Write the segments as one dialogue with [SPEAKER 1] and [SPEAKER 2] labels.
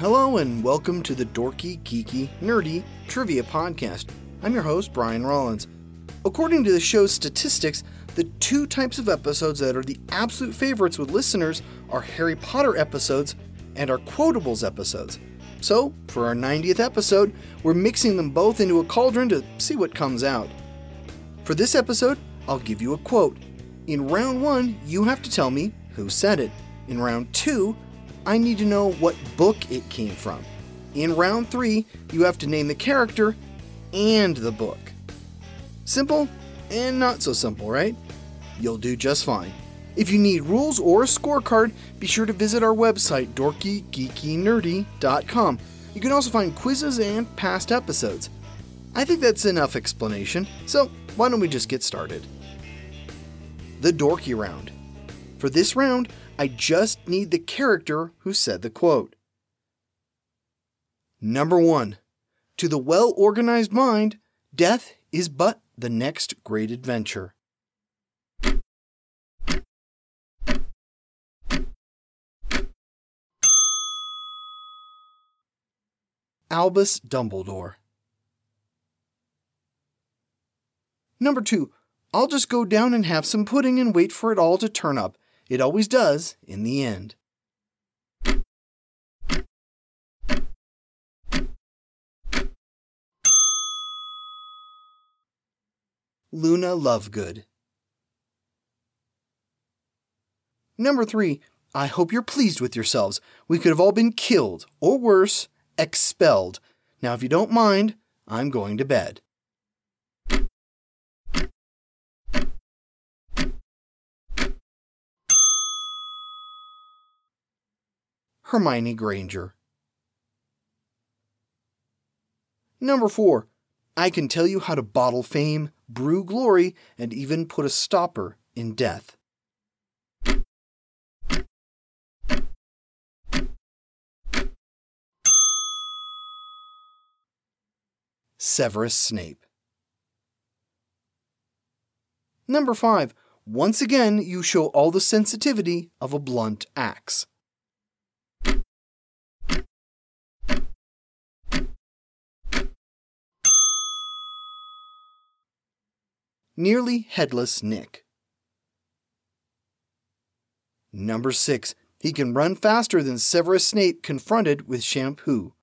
[SPEAKER 1] Hello and welcome to the Dorky, Geeky, Nerdy Trivia Podcast. I'm your host, Brian Rollins. According to the show's statistics, the two types of episodes that are the absolute favorites with listeners are Harry Potter episodes and our quotables episodes. So, for our 90th episode, we're mixing them both into a cauldron to see what comes out. For this episode, I'll give you a quote. In round one, you have to tell me who said it. In round two, I need to know what book it came from. In round three, you have to name the character and the book. Simple and not so simple, right? You'll do just fine. If you need rules or a scorecard, be sure to visit our website, dorkygeekynerdy.com. You can also find quizzes and past episodes. I think that's enough explanation, so why don't we just get started? The Dorky Round. For this round, I just need the character who said the quote. Number one. To the well organized mind, death is but the next great adventure. Albus Dumbledore. Number two, I'll just go down and have some pudding and wait for it all to turn up. It always does in the end. Luna Lovegood. Number three, I hope you're pleased with yourselves. We could have all been killed, or worse, expelled. Now, if you don't mind, I'm going to bed. Hermione Granger. Number 4. I can tell you how to bottle fame, brew glory, and even put a stopper in death. Severus Snape. Number 5. Once again, you show all the sensitivity of a blunt axe. Nearly Headless Nick. Number 6. He can run faster than Severus Snape confronted with shampoo.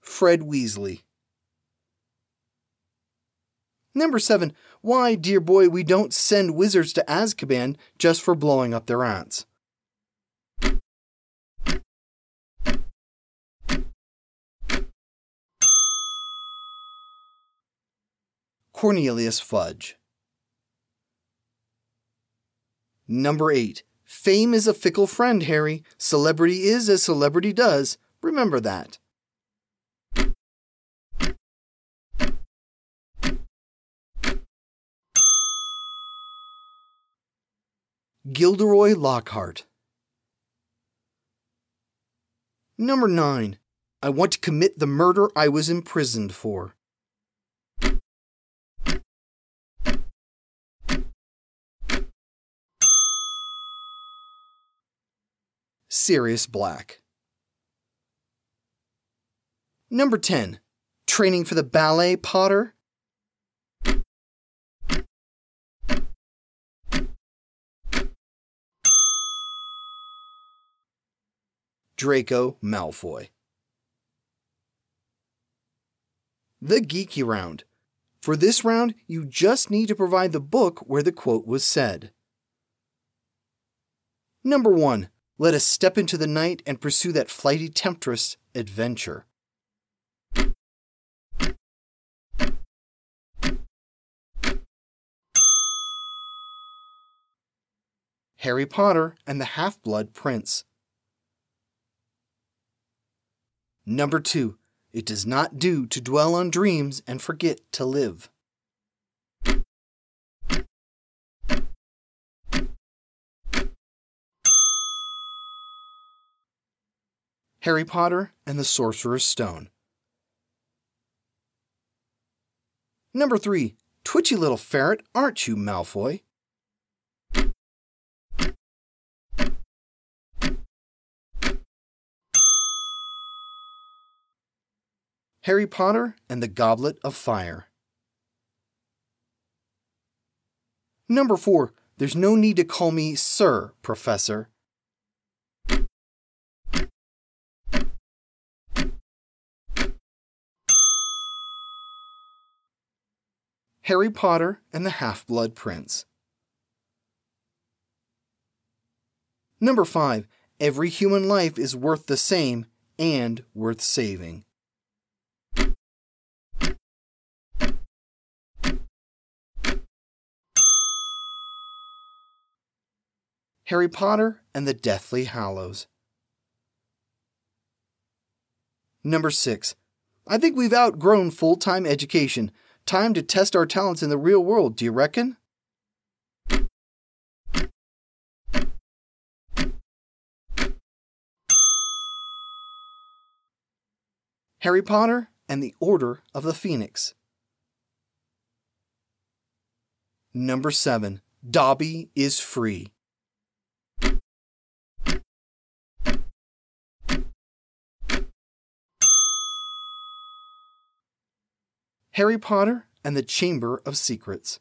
[SPEAKER 1] Fred Weasley. Number 7. Why, dear boy, we don't send wizards to Azkaban just for blowing up their aunts. Cornelius Fudge. Number 8. Fame is a fickle friend, Harry. Celebrity is as celebrity does. Remember that. Gilderoy Lockhart. Number 9. I want to commit the murder I was imprisoned for. Sirius Black. Number 10. Training for the ballet, Potter? Draco Malfoy. The Geeky Round. For this round, you just need to provide the book where the quote was said. Number 1. Let us step into the night and pursue that flighty temptress, adventure. Harry Potter and the Half Blood Prince. Number two, it does not do to dwell on dreams and forget to live. Harry Potter and the Sorcerer's Stone. Number three, Twitchy little ferret, aren't you, Malfoy? Harry Potter and the Goblet of Fire. Number 4. There's no need to call me Sir, Professor. Harry Potter and the Half Blood Prince. Number 5. Every human life is worth the same and worth saving. Harry Potter and the Deathly Hallows. Number 6. I think we've outgrown full time education. Time to test our talents in the real world, do you reckon? Harry Potter and the Order of the Phoenix. Number 7. Dobby is free. Harry Potter and the Chamber of Secrets.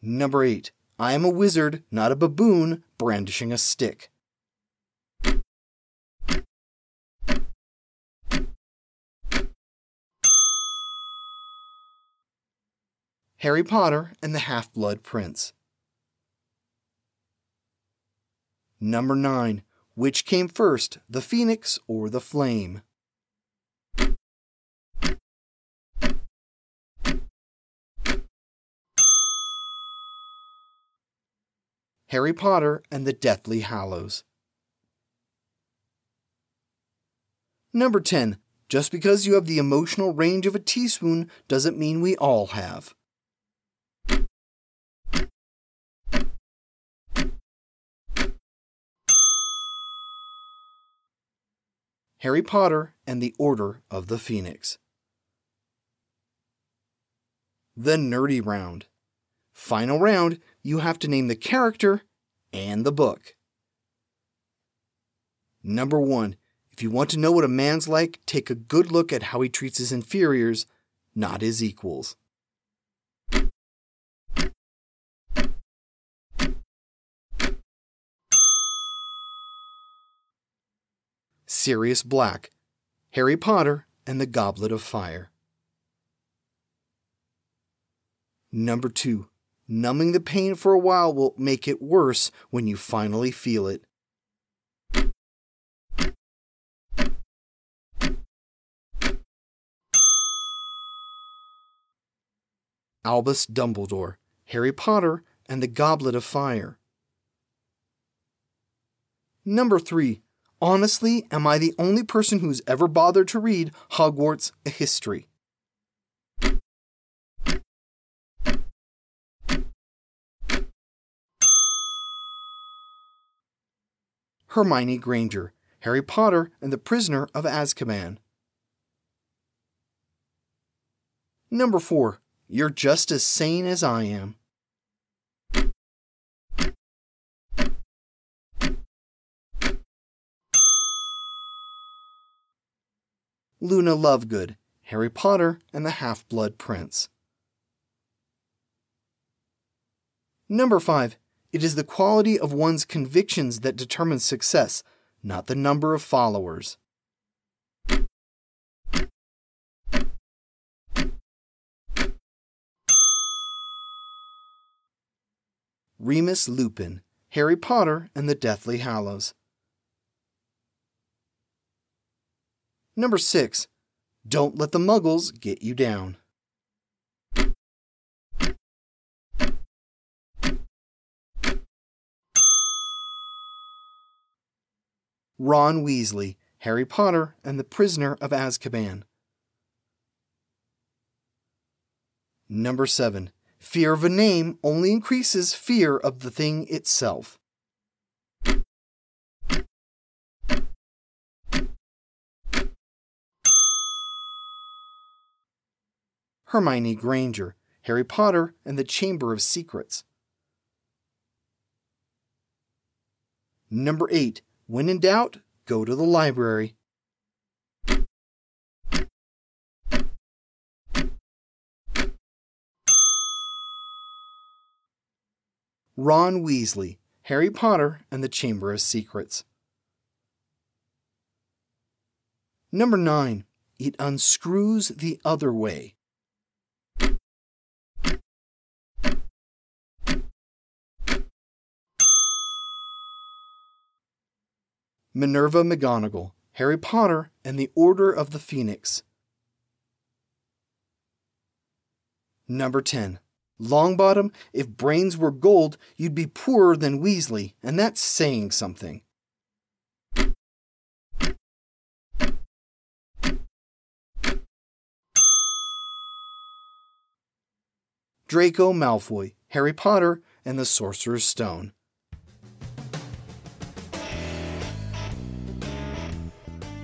[SPEAKER 1] Number 8. I am a wizard, not a baboon, brandishing a stick. Harry Potter and the Half Blood Prince. Number 9. Which came first, the phoenix or the flame? Harry Potter and the Deathly Hallows. Number 10. Just because you have the emotional range of a teaspoon doesn't mean we all have. Harry Potter and the Order of the Phoenix. The Nerdy Round. Final round, you have to name the character and the book. Number one, if you want to know what a man's like, take a good look at how he treats his inferiors, not his equals. Sirius Black, Harry Potter and the Goblet of Fire. Number two, Numbing the pain for a while will make it worse when you finally feel it. Albus Dumbledore, Harry Potter, and the Goblet of Fire. Number 3. Honestly, am I the only person who's ever bothered to read Hogwarts A History? Hermione Granger, Harry Potter and the Prisoner of Azkaban. Number 4. You're just as sane as I am. Luna Lovegood, Harry Potter and the Half Blood Prince. Number 5. It is the quality of one's convictions that determines success, not the number of followers. Remus Lupin, Harry Potter and the Deathly Hallows. Number 6. Don't let the muggles get you down. Ron Weasley, Harry Potter, and the Prisoner of Azkaban. Number 7. Fear of a name only increases fear of the thing itself. Hermione Granger, Harry Potter and the Chamber of Secrets. Number 8. When in doubt, go to the library. Ron Weasley, Harry Potter and the Chamber of Secrets. Number 9. It unscrews the other way. Minerva McGonagall, Harry Potter and the Order of the Phoenix. Number 10. Longbottom, if brains were gold, you'd be poorer than Weasley, and that's saying something. Draco Malfoy, Harry Potter, and the Sorcerer's Stone.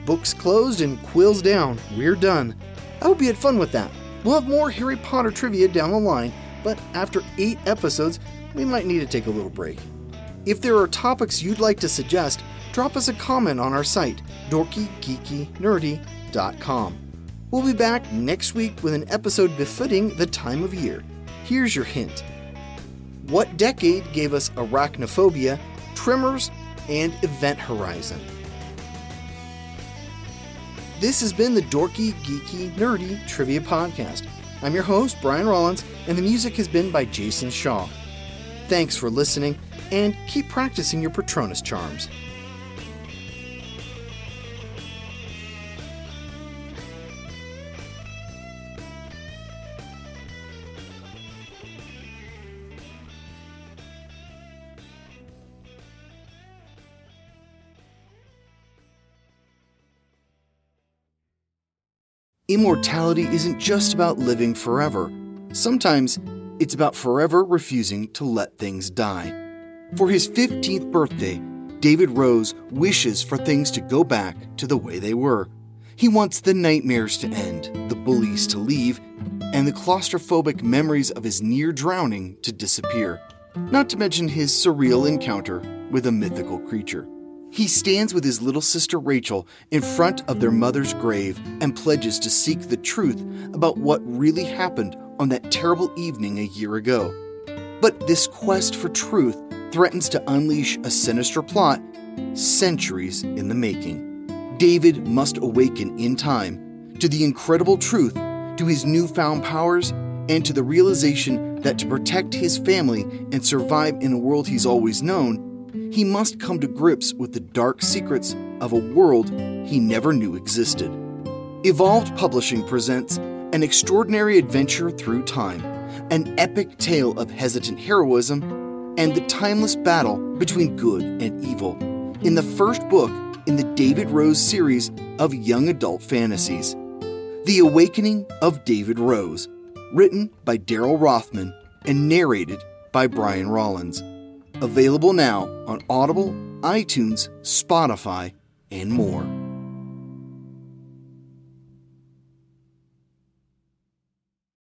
[SPEAKER 1] Books closed and quills down. We're done. I hope you had fun with that. We'll have more Harry Potter trivia down the line, but after eight episodes, we might need to take a little break. If there are topics you'd like to suggest, drop us a comment on our site, dorkygeekynerdy.com. We'll be back next week with an episode befitting the time of year. Here's your hint. What decade gave us arachnophobia, tremors, and event horizon? This has been the Dorky, Geeky, Nerdy Trivia Podcast. I'm your host, Brian Rollins, and the music has been by Jason Shaw. Thanks for listening, and keep practicing your Patronus charms. Immortality isn't just about living forever. Sometimes it's about forever refusing to let things die. For his 15th birthday, David Rose wishes for things to go back to the way they were. He wants the nightmares to end, the bullies to leave, and the claustrophobic memories of his near drowning to disappear, not to mention his surreal encounter with a mythical creature. He stands with his little sister Rachel in front of their mother's grave and pledges to seek the truth about what really happened on that terrible evening a year ago. But this quest for truth threatens to unleash a sinister plot centuries in the making. David must awaken in time to the incredible truth, to his newfound powers, and to the realization that to protect his family and survive in a world he's always known, he must come to grips with the dark secrets of a world he never knew existed. Evolved Publishing presents An Extraordinary Adventure Through Time, an epic tale of hesitant heroism and the timeless battle between good and evil, in the first book in the David Rose series of young adult fantasies. The Awakening of David Rose, written by Daryl Rothman and narrated by Brian Rollins. Available now on Audible, iTunes, Spotify, and more.